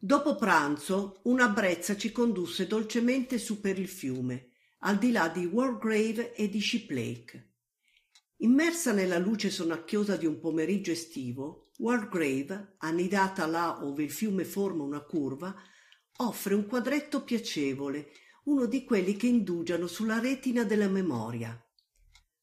Dopo pranzo, una brezza ci condusse dolcemente su per il fiume, al di là di Wargrave e di Shiplake. Immersa nella luce sonnacchiosa di un pomeriggio estivo, Wargrave, annidata là ove il fiume forma una curva, offre un quadretto piacevole, uno di quelli che indugiano sulla retina della memoria.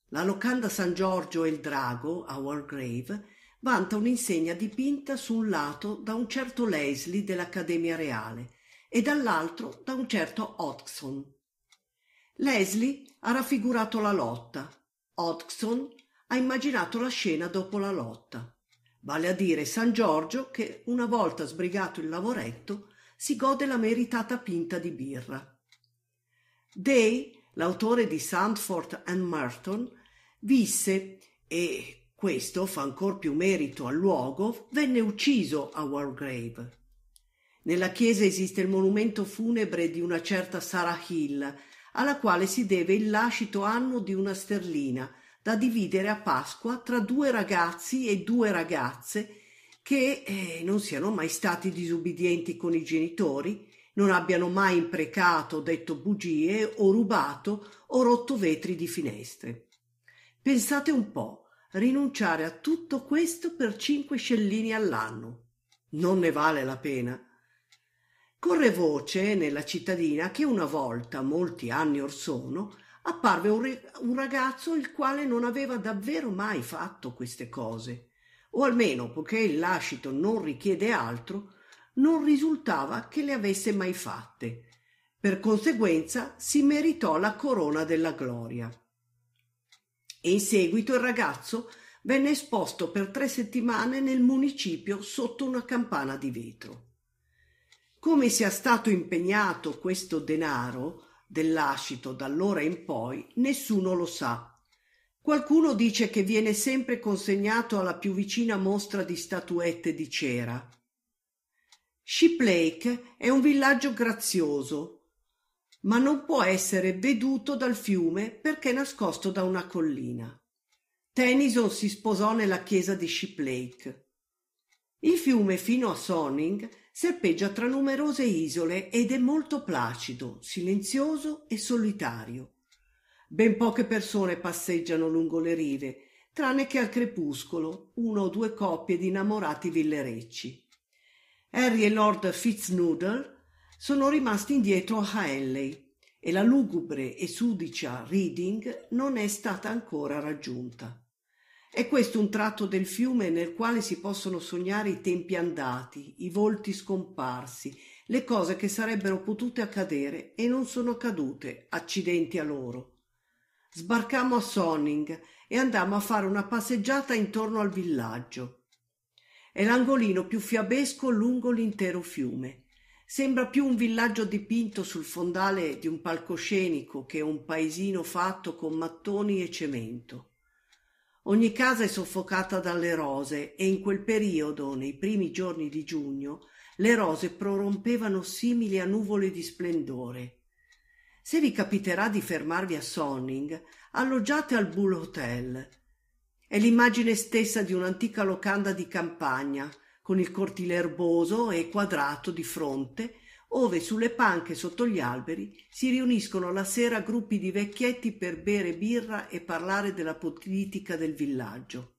La locanda San Giorgio e il Drago, a Wargrave, vanta un'insegna dipinta su un lato da un certo Leslie dell'Accademia Reale e dall'altro da un certo Hodgson. Leslie ha raffigurato la lotta, Hodgson ha immaginato la scena dopo la lotta. Vale a dire San Giorgio che, una volta sbrigato il lavoretto, si gode la meritata pinta di birra. Day, l'autore di Sandford and Merton, visse e questo fa ancor più merito al luogo, venne ucciso a Wargrave. Nella chiesa esiste il monumento funebre di una certa Sarah Hill, alla quale si deve il lascito anno di una sterlina, da dividere a Pasqua tra due ragazzi e due ragazze che eh, non siano mai stati disubbidienti con i genitori, non abbiano mai imprecato, detto bugie o rubato o rotto vetri di finestre. Pensate un po', rinunciare a tutto questo per cinque scellini all'anno. Non ne vale la pena. Corre voce nella cittadina che una volta, molti anni or sono, apparve un, un ragazzo il quale non aveva davvero mai fatto queste cose, o almeno, poiché il lascito non richiede altro, non risultava che le avesse mai fatte. Per conseguenza si meritò la corona della gloria in seguito il ragazzo venne esposto per tre settimane nel municipio sotto una campana di vetro. Come sia stato impegnato questo denaro dell'ascito da allora in poi, nessuno lo sa. Qualcuno dice che viene sempre consegnato alla più vicina mostra di statuette di cera. Shiplake è un villaggio grazioso, ma non può essere veduto dal fiume perché nascosto da una collina. Tennyson si sposò nella chiesa di Shiplake. Il fiume fino a Sonning serpeggia tra numerose isole ed è molto placido, silenzioso e solitario. Ben poche persone passeggiano lungo le rive, tranne che al crepuscolo una o due coppie di innamorati villerecci. Harry e Lord Fitznoodle sono rimasti indietro a Henley e la lugubre e sudicia Reading non è stata ancora raggiunta. È questo un tratto del fiume nel quale si possono sognare i tempi andati, i volti scomparsi, le cose che sarebbero potute accadere e non sono accadute, accidenti a loro. Sbarcammo a Sonning e andammo a fare una passeggiata intorno al villaggio. È l'angolino più fiabesco lungo l'intero fiume Sembra più un villaggio dipinto sul fondale di un palcoscenico che un paesino fatto con mattoni e cemento. Ogni casa è soffocata dalle rose e in quel periodo, nei primi giorni di giugno, le rose prorompevano simili a nuvole di splendore. Se vi capiterà di fermarvi a Sonning, alloggiate al Bull Hotel. È l'immagine stessa di un'antica locanda di campagna, con il cortile erboso e quadrato di fronte, ove sulle panche sotto gli alberi si riuniscono la sera gruppi di vecchietti per bere birra e parlare della politica del villaggio.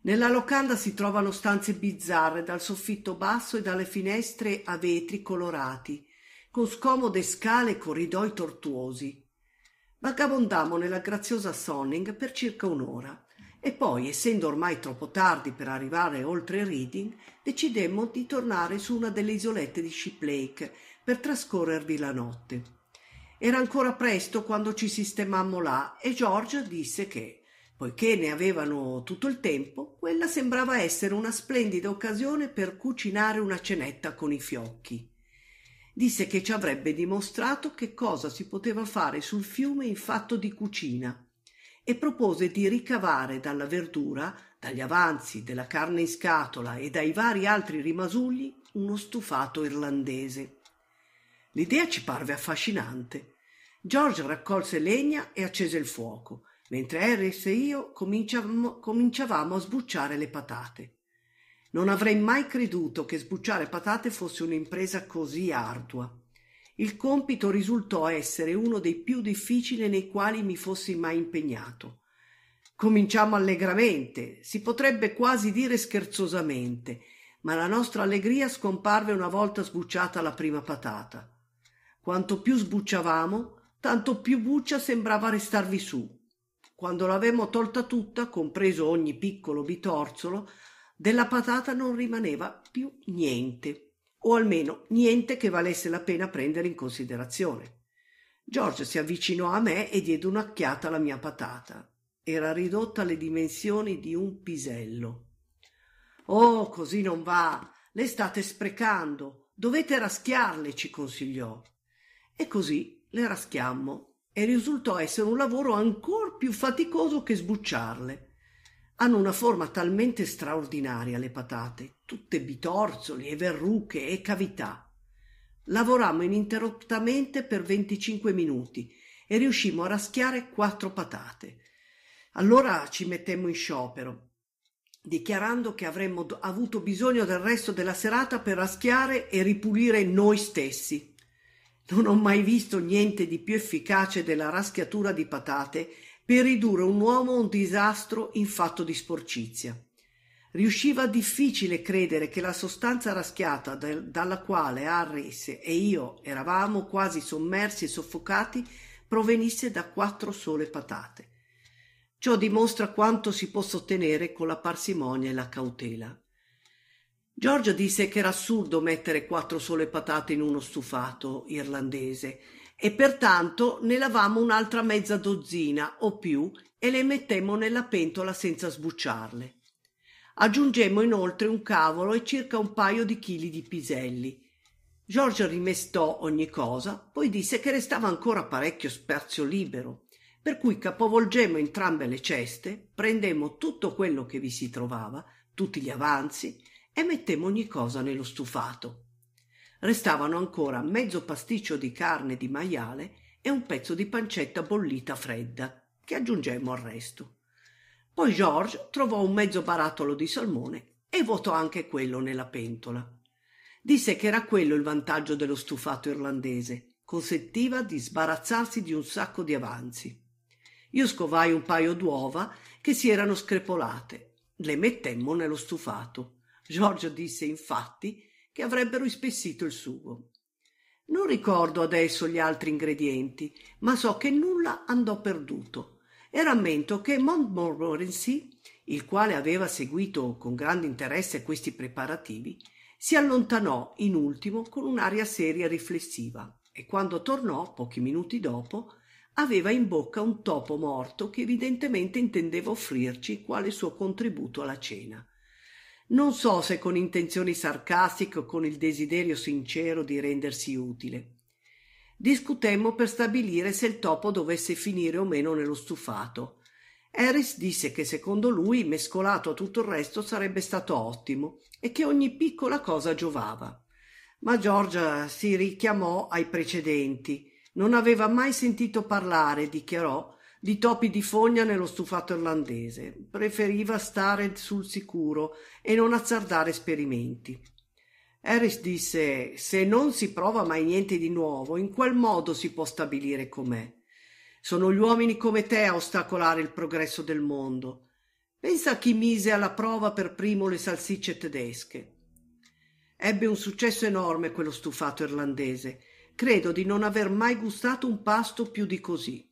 Nella locanda si trovano stanze bizzarre dal soffitto basso e dalle finestre a vetri colorati, con scomode scale e corridoi tortuosi. Vagabondammo nella graziosa Sonning per circa un'ora e poi, essendo ormai troppo tardi per arrivare oltre Reading, decidemmo di tornare su una delle isolette di Shiplake per trascorrervi la notte. Era ancora presto quando ci sistemammo là e George disse che, Poiché ne avevano tutto il tempo, quella sembrava essere una splendida occasione per cucinare una cenetta con i fiocchi. Disse che ci avrebbe dimostrato che cosa si poteva fare sul fiume in fatto di cucina e propose di ricavare dalla verdura, dagli avanzi, della carne in scatola e dai vari altri rimasugli uno stufato irlandese. L'idea ci parve affascinante. George raccolse legna e accese il fuoco mentre Harris e io cominciavamo, cominciavamo a sbucciare le patate. Non avrei mai creduto che sbucciare patate fosse un'impresa così ardua. Il compito risultò essere uno dei più difficili nei quali mi fossi mai impegnato. Cominciamo allegramente, si potrebbe quasi dire scherzosamente, ma la nostra allegria scomparve una volta sbucciata la prima patata. Quanto più sbucciavamo, tanto più buccia sembrava restarvi su. Quando l'avemmo tolta tutta, compreso ogni piccolo bitorzolo, della patata non rimaneva più niente, o almeno niente che valesse la pena prendere in considerazione. George si avvicinò a me e diede un'occhiata alla mia patata. Era ridotta alle dimensioni di un pisello. Oh, così non va. Le state sprecando. Dovete raschiarle, ci consigliò. E così le raschiammo e risultò essere un lavoro ancor più faticoso che sbucciarle. Hanno una forma talmente straordinaria le patate, tutte bitorzoli e verruche e cavità. Lavorammo ininterrottamente per 25 minuti e riuscimmo a raschiare quattro patate. Allora ci mettemmo in sciopero, dichiarando che avremmo avuto bisogno del resto della serata per raschiare e ripulire noi stessi. Non ho mai visto niente di più efficace della raschiatura di patate per ridurre un uomo a un disastro in fatto di sporcizia. Riusciva difficile credere che la sostanza raschiata de- dalla quale Harris e io eravamo quasi sommersi e soffocati provenisse da quattro sole patate. Ciò dimostra quanto si possa ottenere con la parsimonia e la cautela. Giorgio disse che era assurdo mettere quattro sole patate in uno stufato irlandese e pertanto ne lavammo un'altra mezza dozzina o più e le mettemmo nella pentola senza sbucciarle. Aggiungemmo inoltre un cavolo e circa un paio di chili di piselli. Giorgio rimestò ogni cosa, poi disse che restava ancora parecchio spazio libero, per cui capovolgemmo entrambe le ceste, prendemmo tutto quello che vi si trovava, tutti gli avanzi, e mettemmo ogni cosa nello stufato. Restavano ancora mezzo pasticcio di carne di maiale e un pezzo di pancetta bollita fredda, che aggiungemmo al resto. Poi George trovò un mezzo barattolo di salmone e vuotò anche quello nella pentola. Disse che era quello il vantaggio dello stufato irlandese, consentiva di sbarazzarsi di un sacco di avanzi. Io scovai un paio d'uova che si erano screpolate, le mettemmo nello stufato. Giorgio disse infatti che avrebbero ispessito il sugo. Non ricordo adesso gli altri ingredienti, ma so che nulla andò perduto e rammento che Montmorency, il quale aveva seguito con grande interesse questi preparativi, si allontanò in ultimo con un'aria seria e riflessiva e quando tornò, pochi minuti dopo, aveva in bocca un topo morto che evidentemente intendeva offrirci quale suo contributo alla cena non so se con intenzioni sarcastiche o con il desiderio sincero di rendersi utile. Discutemmo per stabilire se il topo dovesse finire o meno nello stufato. Harris disse che secondo lui, mescolato a tutto il resto, sarebbe stato ottimo e che ogni piccola cosa giovava. Ma Giorgia si richiamò ai precedenti. Non aveva mai sentito parlare, dichiarò, di topi di fogna nello stufato irlandese. Preferiva stare sul sicuro e non azzardare esperimenti. Harris disse: Se non si prova mai niente di nuovo, in quel modo si può stabilire com'è. Sono gli uomini come te a ostacolare il progresso del mondo. Pensa a chi mise alla prova per primo le salsicce tedesche. Ebbe un successo enorme quello stufato irlandese. Credo di non aver mai gustato un pasto più di così.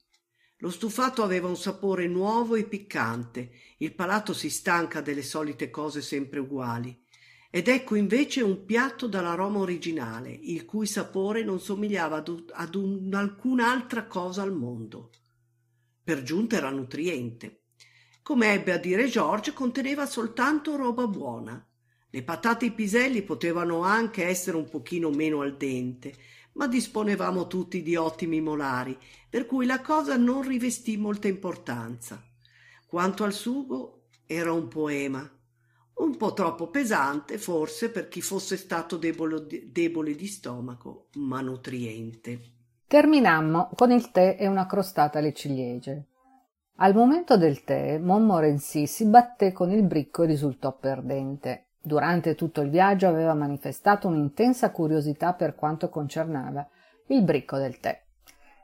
Lo stufato aveva un sapore nuovo e piccante, il palato si stanca delle solite cose sempre uguali. Ed ecco invece un piatto dall'aroma originale, il cui sapore non somigliava ad, ad un, alcun'altra cosa al mondo. Per giunta era nutriente. Come ebbe a dire George, conteneva soltanto roba buona. Le patate e i piselli potevano anche essere un pochino meno al dente, ma disponevamo tutti di ottimi molari, per cui la cosa non rivestì molta importanza. Quanto al sugo, era un poema, un po' troppo pesante forse per chi fosse stato debole, debole di stomaco, ma nutriente. Terminammo con il tè e una crostata alle ciliegie. Al momento del tè, Montmorency si batté con il bricco e risultò perdente. Durante tutto il viaggio aveva manifestato un'intensa curiosità per quanto concerneva il bricco del tè.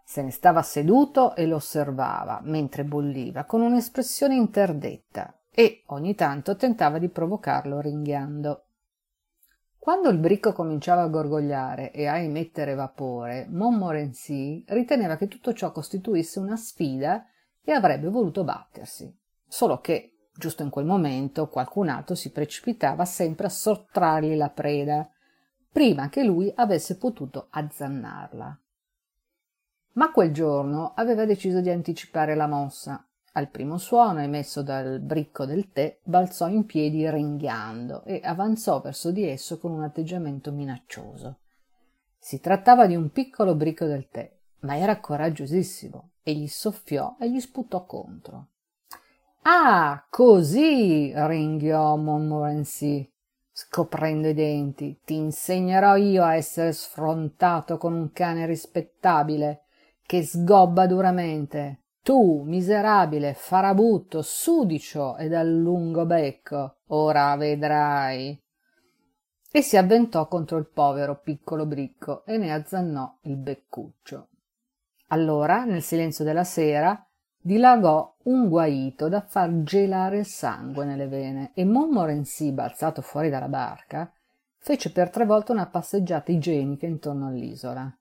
Se ne stava seduto e lo osservava mentre bolliva con un'espressione interdetta e ogni tanto tentava di provocarlo ringhiando. Quando il bricco cominciava a gorgogliare e a emettere vapore, Montmorency riteneva che tutto ciò costituisse una sfida e avrebbe voluto battersi. Solo che, giusto in quel momento, qualcun altro si precipitava sempre a sottrargli la preda, prima che lui avesse potuto azzannarla. Ma quel giorno aveva deciso di anticipare la mossa al primo suono emesso dal bricco del tè, balzò in piedi ringhiando e avanzò verso di esso con un atteggiamento minaccioso. Si trattava di un piccolo bricco del tè, ma era coraggiosissimo e gli soffiò e gli sputò contro. Ah, così! ringhiò Montmorency, scoprendo i denti. Ti insegnerò io a essere sfrontato con un cane rispettabile che sgobba duramente. Tu, miserabile, farabutto, sudicio e dal lungo becco, ora vedrai. E si avventò contro il povero piccolo bricco e ne azzannò il beccuccio. Allora, nel silenzio della sera, dilagò un guaito da far gelare il sangue nelle vene e Montmorency, balzato fuori dalla barca, fece per tre volte una passeggiata igienica intorno all'isola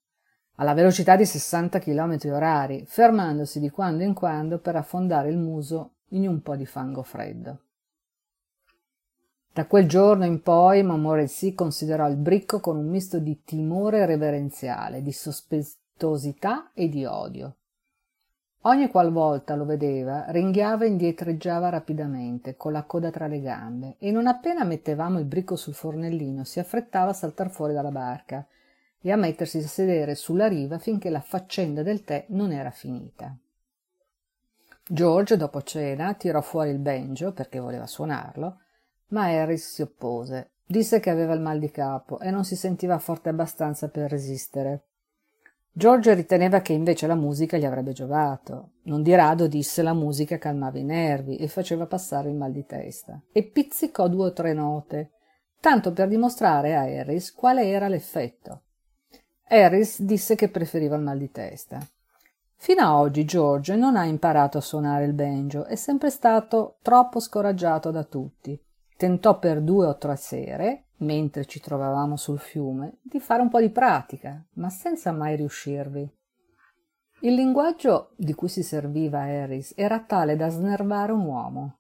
alla velocità di 60 km orari, fermandosi di quando in quando per affondare il muso in un po' di fango freddo. Da quel giorno in poi Montmorency considerò il bricco con un misto di timore reverenziale, di sospettosità e di odio. Ogni qualvolta lo vedeva, ringhiava e indietreggiava rapidamente, con la coda tra le gambe, e non appena mettevamo il bricco sul fornellino si affrettava a saltar fuori dalla barca, e a mettersi a sedere sulla riva finché la faccenda del tè non era finita. George, dopo cena, tirò fuori il banjo perché voleva suonarlo, ma Harris si oppose. Disse che aveva il mal di capo e non si sentiva forte abbastanza per resistere. George riteneva che invece la musica gli avrebbe giovato. Non di rado disse la musica calmava i nervi e faceva passare il mal di testa. E pizzicò due o tre note, tanto per dimostrare a Harris quale era l'effetto. Harris disse che preferiva il mal di testa. Fino a oggi George non ha imparato a suonare il banjo, è sempre stato troppo scoraggiato da tutti. Tentò per due o tre sere, mentre ci trovavamo sul fiume, di fare un po' di pratica, ma senza mai riuscirvi. Il linguaggio di cui si serviva Harris era tale da snervare un uomo.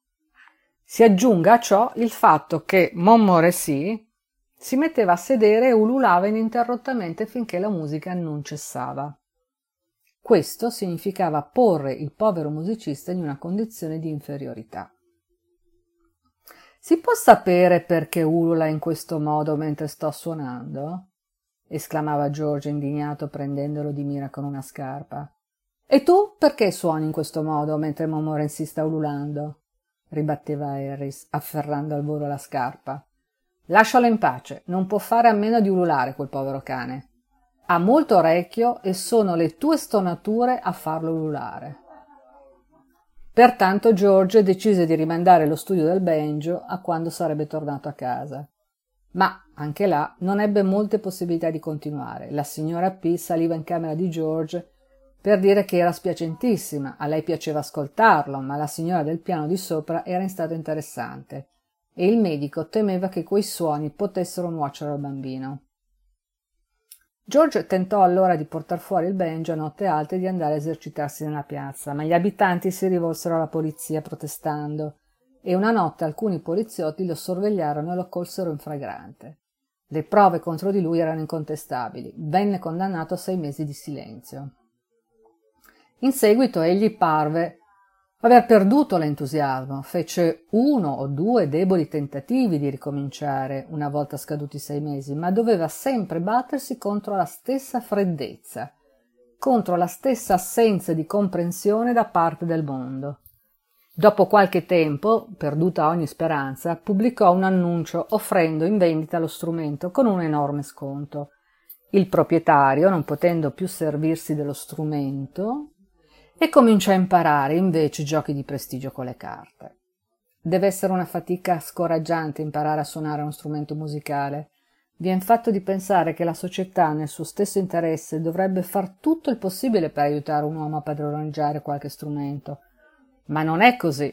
Si aggiunga a ciò il fatto che Montmorency, si metteva a sedere e ululava ininterrottamente finché la musica non cessava. Questo significava porre il povero musicista in una condizione di inferiorità. Si può sapere perché ulula in questo modo mentre sto suonando? esclamava George indignato prendendolo di mira con una scarpa. E tu perché suoni in questo modo mentre Montmorency sta ululando? ribatteva Harris, afferrando al volo la scarpa. Lascialo in pace, non può fare a meno di ululare quel povero cane. Ha molto orecchio e sono le tue stonature a farlo ululare. Pertanto George decise di rimandare lo studio del banjo a quando sarebbe tornato a casa. Ma anche là non ebbe molte possibilità di continuare. La signora P saliva in camera di George per dire che era spiacentissima, a lei piaceva ascoltarlo, ma la signora del piano di sopra era in stato interessante e il medico temeva che quei suoni potessero nuocere al bambino. George tentò allora di portar fuori il banjo a notte alta e di andare a esercitarsi nella piazza, ma gli abitanti si rivolsero alla polizia protestando e una notte alcuni poliziotti lo sorvegliarono e lo colsero in fragrante. Le prove contro di lui erano incontestabili. Venne condannato a sei mesi di silenzio. In seguito egli parve aver perduto l'entusiasmo, fece uno o due deboli tentativi di ricominciare una volta scaduti sei mesi, ma doveva sempre battersi contro la stessa freddezza, contro la stessa assenza di comprensione da parte del mondo. Dopo qualche tempo, perduta ogni speranza, pubblicò un annuncio offrendo in vendita lo strumento con un enorme sconto. Il proprietario, non potendo più servirsi dello strumento, e comincia a imparare invece giochi di prestigio con le carte. Deve essere una fatica scoraggiante imparare a suonare uno strumento musicale. Vien fatto di pensare che la società, nel suo stesso interesse, dovrebbe far tutto il possibile per aiutare un uomo a padroneggiare qualche strumento. Ma non è così.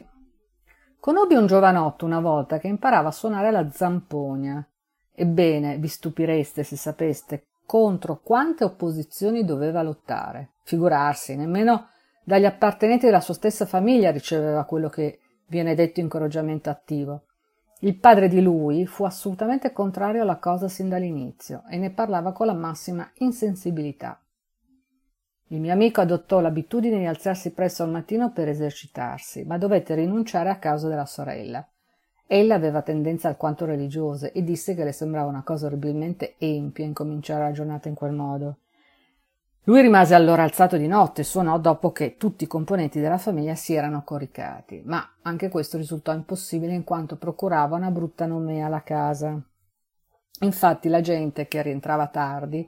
Conobbi un giovanotto una volta che imparava a suonare la zampogna. Ebbene, vi stupireste se sapeste contro quante opposizioni doveva lottare. Figurarsi, nemmeno dagli appartenenti della sua stessa famiglia riceveva quello che viene detto incoraggiamento attivo. Il padre di lui fu assolutamente contrario alla cosa sin dall'inizio e ne parlava con la massima insensibilità. Il mio amico adottò l'abitudine di alzarsi presto al mattino per esercitarsi, ma dovette rinunciare a causa della sorella. Ella aveva tendenze alquanto religiose e disse che le sembrava una cosa orribilmente empia incominciare la giornata in quel modo. Lui rimase allora alzato di notte e suonò dopo che tutti i componenti della famiglia si erano coricati, ma anche questo risultò impossibile in quanto procurava una brutta nomea alla casa. Infatti la gente che rientrava tardi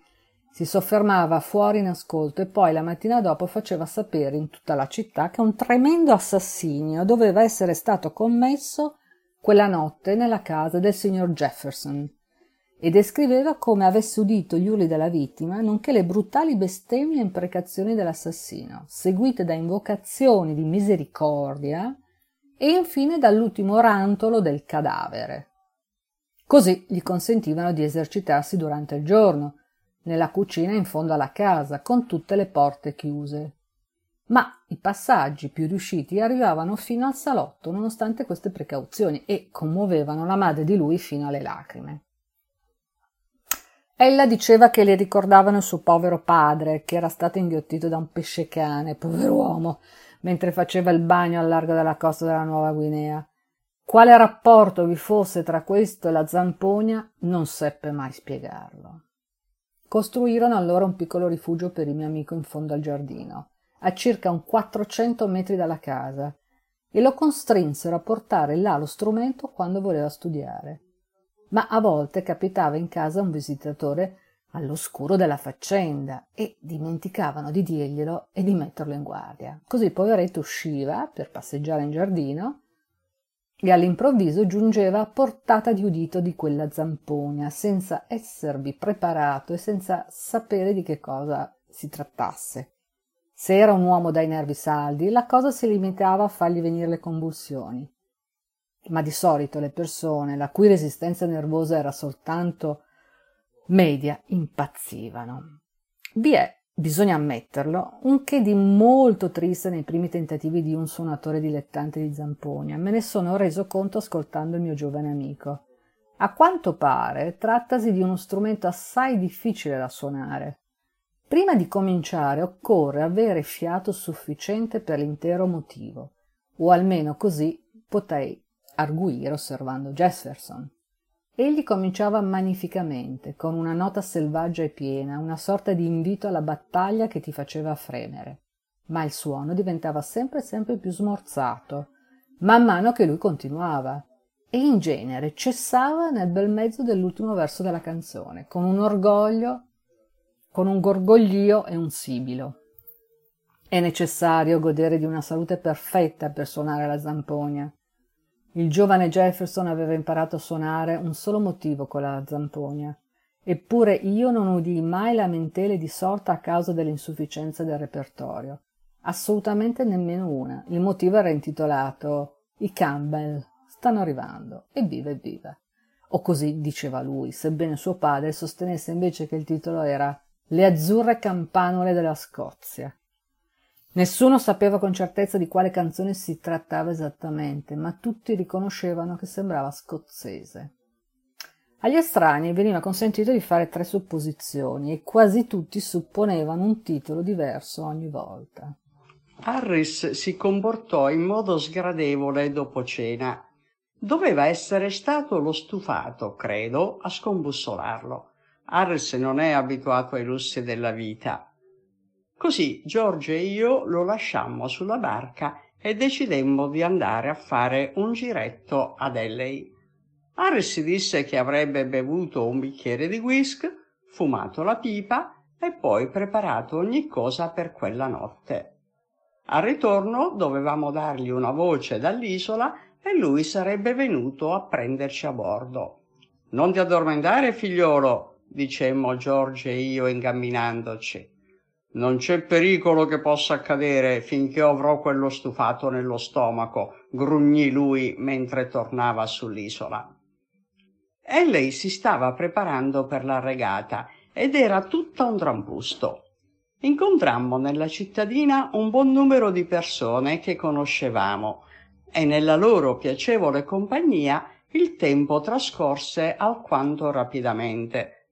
si soffermava fuori in ascolto e poi la mattina dopo faceva sapere in tutta la città che un tremendo assassinio doveva essere stato commesso quella notte nella casa del signor Jefferson e descriveva come avesse udito gli urli della vittima, nonché le brutali bestemmie e imprecazioni dell'assassino, seguite da invocazioni di misericordia e infine dall'ultimo rantolo del cadavere. Così gli consentivano di esercitarsi durante il giorno, nella cucina in fondo alla casa, con tutte le porte chiuse. Ma i passaggi più riusciti arrivavano fino al salotto, nonostante queste precauzioni, e commuovevano la madre di lui fino alle lacrime. Ella diceva che le ricordavano il suo povero padre, che era stato inghiottito da un pesce cane, pover'uomo, mentre faceva il bagno al largo della costa della Nuova Guinea. Quale rapporto vi fosse tra questo e la zampogna non seppe mai spiegarlo. Costruirono allora un piccolo rifugio per il mio amico in fondo al giardino, a circa un quattrocento metri dalla casa, e lo constrinsero a portare là lo strumento quando voleva studiare ma a volte capitava in casa un visitatore all'oscuro della faccenda e dimenticavano di dirglielo e di metterlo in guardia. Così il poveretto usciva per passeggiare in giardino e all'improvviso giungeva a portata di udito di quella zampogna, senza esservi preparato e senza sapere di che cosa si trattasse. Se era un uomo dai nervi saldi, la cosa si limitava a fargli venire le convulsioni ma di solito le persone la cui resistenza nervosa era soltanto media impazzivano. Vi è, bisogna ammetterlo, un che di molto triste nei primi tentativi di un suonatore dilettante di zamponia. Me ne sono reso conto ascoltando il mio giovane amico. A quanto pare trattasi di uno strumento assai difficile da suonare. Prima di cominciare occorre avere fiato sufficiente per l'intero motivo, o almeno così potei arguire osservando Jefferson. Egli cominciava magnificamente, con una nota selvaggia e piena, una sorta di invito alla battaglia che ti faceva fremere. Ma il suono diventava sempre sempre più smorzato, man mano che lui continuava, e in genere cessava nel bel mezzo dell'ultimo verso della canzone, con un orgoglio, con un gorgoglio e un sibilo. È necessario godere di una salute perfetta per suonare la zampogna. Il giovane Jefferson aveva imparato a suonare un solo motivo con la zamponia, eppure io non udii mai lamentele di sorta a causa dell'insufficienza del repertorio. Assolutamente nemmeno una. Il motivo era intitolato I Campbell stanno arrivando. Evviva, evviva. O così diceva lui, sebbene suo padre sostenesse invece che il titolo era Le azzurre campanole della Scozia. Nessuno sapeva con certezza di quale canzone si trattava esattamente, ma tutti riconoscevano che sembrava scozzese. Agli estranei veniva consentito di fare tre supposizioni e quasi tutti supponevano un titolo diverso ogni volta. Harris si comportò in modo sgradevole dopo cena. Doveva essere stato lo stufato, credo, a scombussolarlo. Harris non è abituato ai lussi della vita. Così George e io lo lasciammo sulla barca e decidemmo di andare a fare un giretto ad Elley. Harris disse che avrebbe bevuto un bicchiere di whisky, fumato la pipa e poi preparato ogni cosa per quella notte. Al ritorno dovevamo dargli una voce dall'isola e lui sarebbe venuto a prenderci a bordo. Non ti addormentare, figliolo, dicemmo Giorgio e io ingambinandoci. Non c'è pericolo che possa accadere finché avrò quello stufato nello stomaco, grugnì lui mentre tornava sull'isola. E lei si stava preparando per la regata ed era tutta un trambusto. Incontrammo nella cittadina un buon numero di persone che conoscevamo e nella loro piacevole compagnia il tempo trascorse alquanto rapidamente.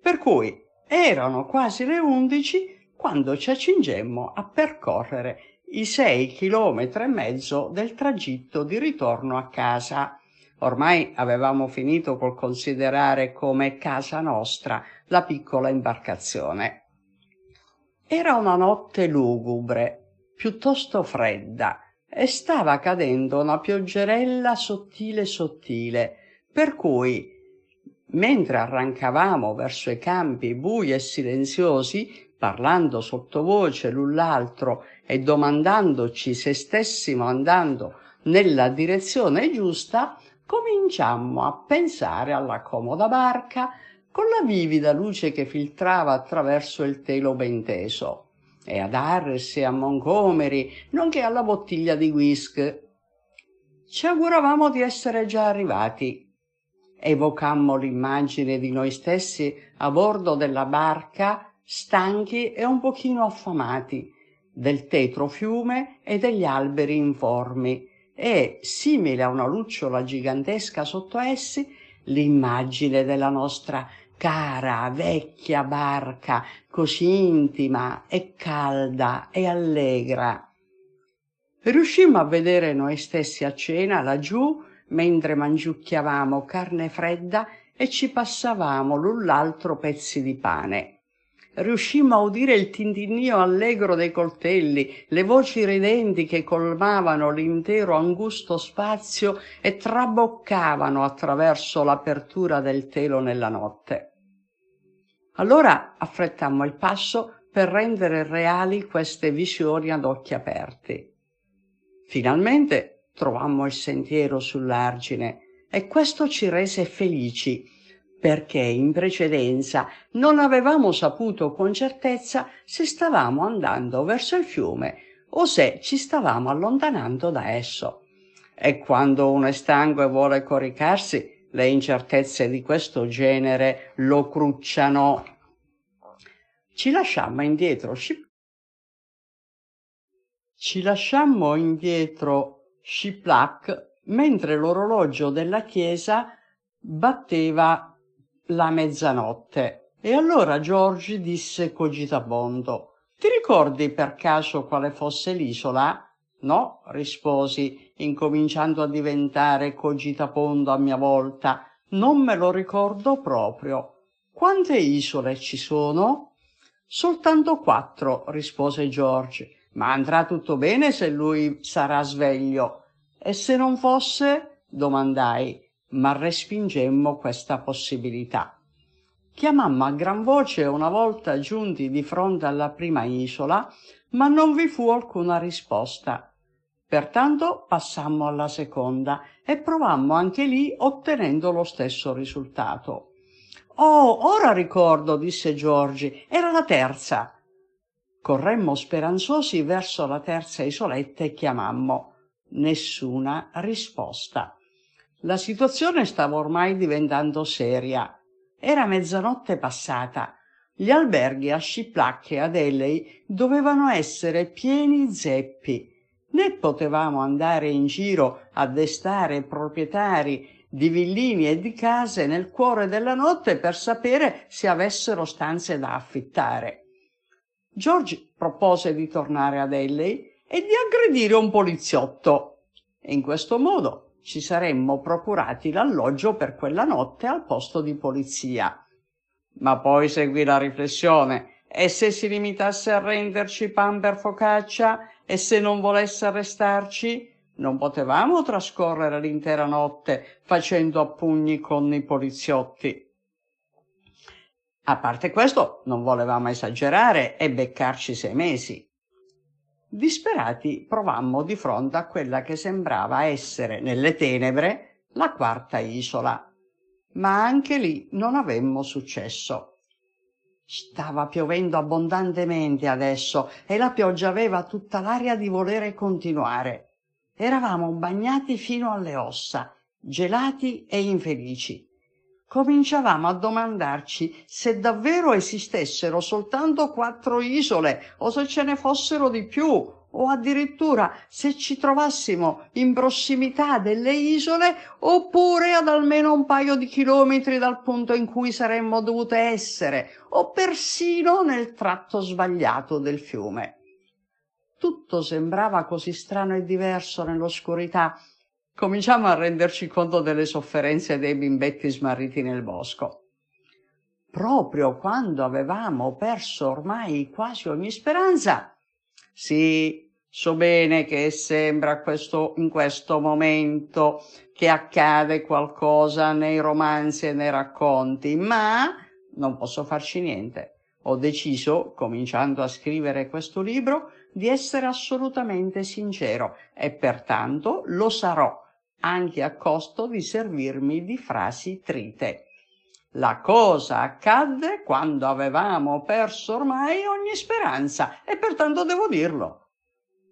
Per cui erano quasi le undici quando ci accingemmo a percorrere i sei chilometri e mezzo del tragitto di ritorno a casa. Ormai avevamo finito col considerare come casa nostra la piccola imbarcazione. Era una notte lugubre, piuttosto fredda, e stava cadendo una pioggerella sottile sottile, per cui mentre arrancavamo verso i campi bui e silenziosi, parlando sottovoce l'un l'altro e domandandoci se stessimo andando nella direzione giusta, cominciammo a pensare alla comoda barca con la vivida luce che filtrava attraverso il telo ben teso, e ad Harris e a Montgomery, nonché alla bottiglia di whisky. Ci auguravamo di essere già arrivati. Evocammo l'immagine di noi stessi a bordo della barca stanchi e un pochino affamati, del tetro fiume e degli alberi informi, e, simile a una lucciola gigantesca sotto essi, l'immagine della nostra cara, vecchia barca, così intima e calda e allegra. Riuscimmo a vedere noi stessi a cena laggiù, mentre mangiucchiavamo carne fredda e ci passavamo l'un l'altro pezzi di pane riuscimmo a udire il tintinnio allegro dei coltelli, le voci ridenti che colmavano l'intero angusto spazio e traboccavano attraverso l'apertura del telo nella notte. Allora affrettammo il passo per rendere reali queste visioni ad occhi aperti. Finalmente trovammo il sentiero sull'argine e questo ci rese felici perché in precedenza non avevamo saputo con certezza se stavamo andando verso il fiume o se ci stavamo allontanando da esso. E quando uno è stanco e vuole coricarsi, le incertezze di questo genere lo crucciano. Ci lasciammo indietro ci lasciammo indietro Shiplak mentre l'orologio della chiesa batteva la mezzanotte. E allora Giorgi disse cogitabondo Ti ricordi per caso quale fosse l'isola? No, risposi, incominciando a diventare cogitabondo a mia volta. Non me lo ricordo proprio. Quante isole ci sono? Soltanto quattro, rispose Giorgi. Ma andrà tutto bene se lui sarà sveglio. E se non fosse? domandai ma respingemmo questa possibilità. Chiamammo a gran voce una volta giunti di fronte alla prima isola, ma non vi fu alcuna risposta. Pertanto passammo alla seconda e provammo anche lì ottenendo lo stesso risultato. Oh, ora ricordo, disse Giorgi, era la terza. Corremmo speranzosi verso la terza isoletta e chiamammo. Nessuna risposta. La situazione stava ormai diventando seria. Era mezzanotte passata. Gli alberghi a Shiplak e ad Elley dovevano essere pieni zeppi. Né potevamo andare in giro a destare proprietari di villini e di case nel cuore della notte per sapere se avessero stanze da affittare. George propose di tornare ad Elley e di aggredire un poliziotto. In questo modo ci saremmo procurati l'alloggio per quella notte al posto di polizia. Ma poi seguì la riflessione. E se si limitasse a renderci pan per focaccia? E se non volesse arrestarci? Non potevamo trascorrere l'intera notte facendo a pugni con i poliziotti. A parte questo, non volevamo esagerare e beccarci sei mesi. Disperati provammo di fronte a quella che sembrava essere, nelle tenebre, la quarta isola. Ma anche lì non avemmo successo. Stava piovendo abbondantemente adesso e la pioggia aveva tutta l'aria di volere continuare. Eravamo bagnati fino alle ossa, gelati e infelici. Cominciavamo a domandarci se davvero esistessero soltanto quattro isole o se ce ne fossero di più o addirittura se ci trovassimo in prossimità delle isole oppure ad almeno un paio di chilometri dal punto in cui saremmo dovute essere o persino nel tratto sbagliato del fiume. Tutto sembrava così strano e diverso nell'oscurità. Cominciamo a renderci conto delle sofferenze dei bimbetti smarriti nel bosco. Proprio quando avevamo perso ormai quasi ogni speranza, sì, so bene che sembra questo, in questo momento che accade qualcosa nei romanzi e nei racconti, ma non posso farci niente. Ho deciso, cominciando a scrivere questo libro, di essere assolutamente sincero e pertanto lo sarò, anche a costo di servirmi di frasi trite. La cosa accadde quando avevamo perso ormai ogni speranza e pertanto devo dirlo.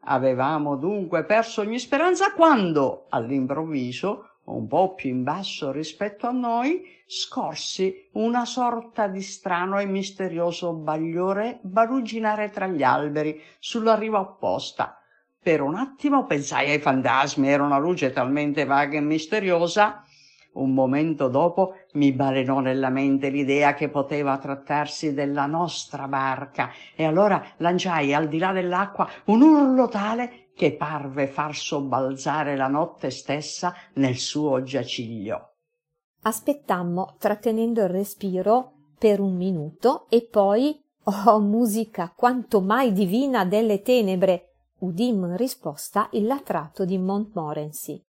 Avevamo dunque perso ogni speranza quando, all'improvviso, un po' più in basso rispetto a noi, scorsi una sorta di strano e misterioso bagliore baluginare tra gli alberi sulla riva opposta. Per un attimo pensai ai fantasmi, era una luce talmente vaga e misteriosa. Un momento dopo mi balenò nella mente l'idea che poteva trattarsi della nostra barca. E allora lanciai al di là dell'acqua un urlo tale che parve far sobbalzare la notte stessa nel suo giaciglio. Aspettammo, trattenendo il respiro, per un minuto e poi, oh musica quanto mai divina delle tenebre, udimmo in risposta il latrato di Montmorency.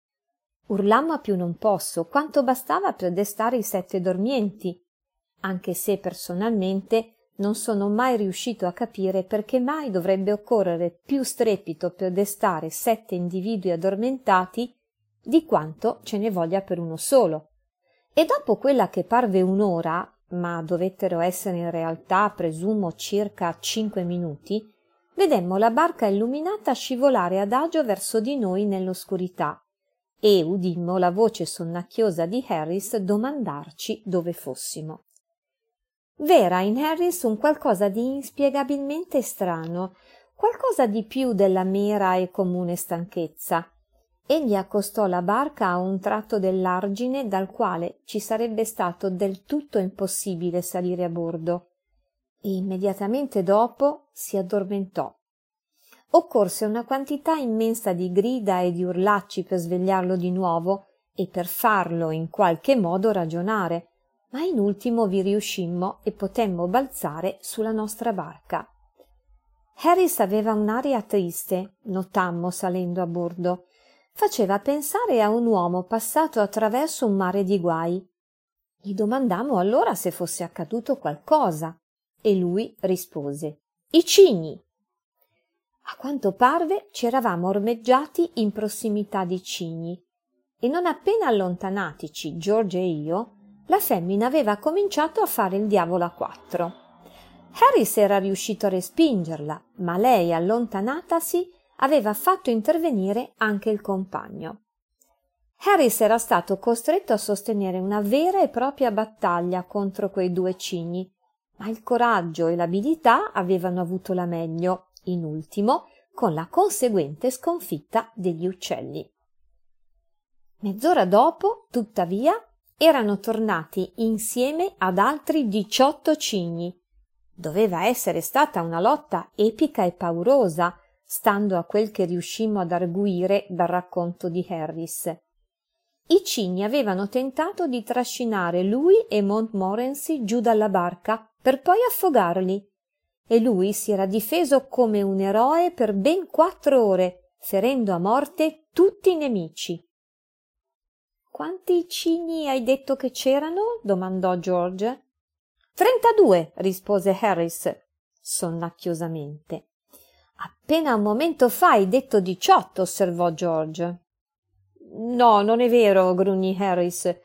Urlammo a più non posso, quanto bastava per destare i sette dormienti, anche se personalmente non sono mai riuscito a capire perché mai dovrebbe occorrere più strepito per destare sette individui addormentati di quanto ce ne voglia per uno solo. E dopo quella che parve un'ora, ma dovettero essere in realtà, presumo, circa cinque minuti, vedemmo la barca illuminata scivolare adagio verso di noi nell'oscurità e udimmo la voce sonnacchiosa di Harris domandarci dove fossimo. V'era in Harris un qualcosa di inspiegabilmente strano, qualcosa di più della mera e comune stanchezza. Egli accostò la barca a un tratto dell'argine dal quale ci sarebbe stato del tutto impossibile salire a bordo e immediatamente dopo si addormentò occorse una quantità immensa di grida e di urlacci per svegliarlo di nuovo e per farlo in qualche modo ragionare, ma in ultimo vi riuscimmo e potemmo balzare sulla nostra barca. Harris aveva un'aria triste, notammo salendo a bordo. Faceva pensare a un uomo passato attraverso un mare di guai. Gli domandammo allora se fosse accaduto qualcosa e lui rispose I cigni. A quanto parve ci eravamo ormeggiati in prossimità di Cigni e non appena allontanatici George e io, la femmina aveva cominciato a fare il diavolo a quattro. Harris era riuscito a respingerla, ma lei, allontanatasi, aveva fatto intervenire anche il compagno. Harris era stato costretto a sostenere una vera e propria battaglia contro quei due cigni, ma il coraggio e l'abilità avevano avuto la meglio in ultimo con la conseguente sconfitta degli uccelli. Mezz'ora dopo, tuttavia, erano tornati insieme ad altri diciotto cigni. Doveva essere stata una lotta epica e paurosa, stando a quel che riuscimmo ad arguire dal racconto di Harris. I cigni avevano tentato di trascinare lui e Montmorency giù dalla barca per poi affogarli, e lui si era difeso come un eroe per ben quattro ore, ferendo a morte tutti i nemici. Quanti cigni hai detto che c'erano? domandò George. Trentadue, rispose Harris sonnacchiosamente. Appena un momento fa hai detto diciotto, osservò George. No, non è vero, grugnì Harris.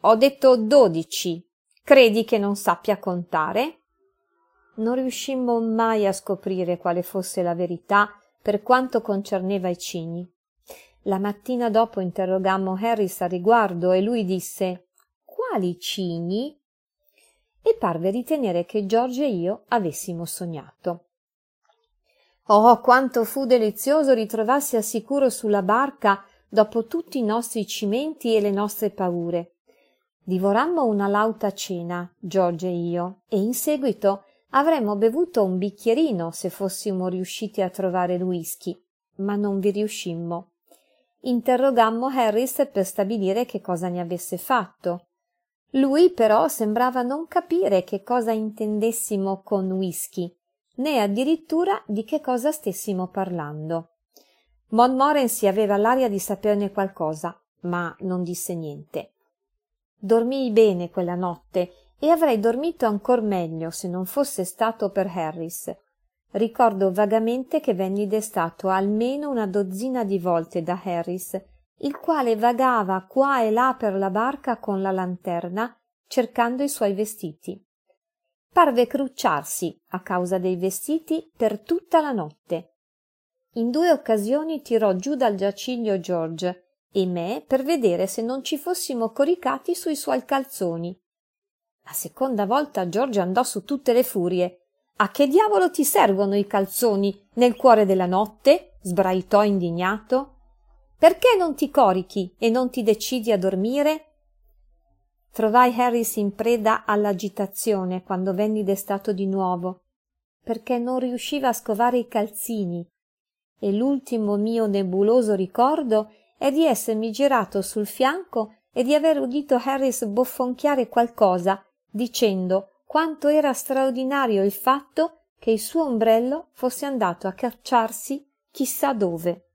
Ho detto dodici. Credi che non sappia contare? Non riuscimmo mai a scoprire quale fosse la verità per quanto concerneva i cigni. La mattina dopo interrogammo Harris a riguardo e lui disse Quali cigni? E parve ritenere che George e io avessimo sognato. Oh, quanto fu delizioso ritrovarsi al sicuro sulla barca dopo tutti i nostri cimenti e le nostre paure. Divorammo una lauta cena, George e io, e in seguito avremmo bevuto un bicchierino se fossimo riusciti a trovare il whisky, ma non vi riuscimmo. Interrogammo Harris per stabilire che cosa ne avesse fatto. Lui però sembrava non capire che cosa intendessimo con whisky, né addirittura di che cosa stessimo parlando. Montmorency aveva l'aria di saperne qualcosa, ma non disse niente. Dormii bene quella notte e avrei dormito ancor meglio se non fosse stato per Harris. Ricordo vagamente che venni destato almeno una dozzina di volte da Harris, il quale vagava qua e là per la barca con la lanterna cercando i suoi vestiti. Parve crucciarsi, a causa dei vestiti, per tutta la notte in due occasioni tirò giù dal giaciglio George e me per vedere se non ci fossimo coricati sui suoi calzoni. La seconda volta George andò su tutte le furie. A che diavolo ti servono i calzoni nel cuore della notte? sbraitò indignato. Perché non ti corichi e non ti decidi a dormire? Trovai Harris in preda all'agitazione quando venni destato di nuovo, perché non riusciva a scovare i calzini e l'ultimo mio nebuloso ricordo è di essermi girato sul fianco e di aver udito Harris bofonchiare qualcosa, dicendo quanto era straordinario il fatto che il suo ombrello fosse andato a cacciarsi chissà dove.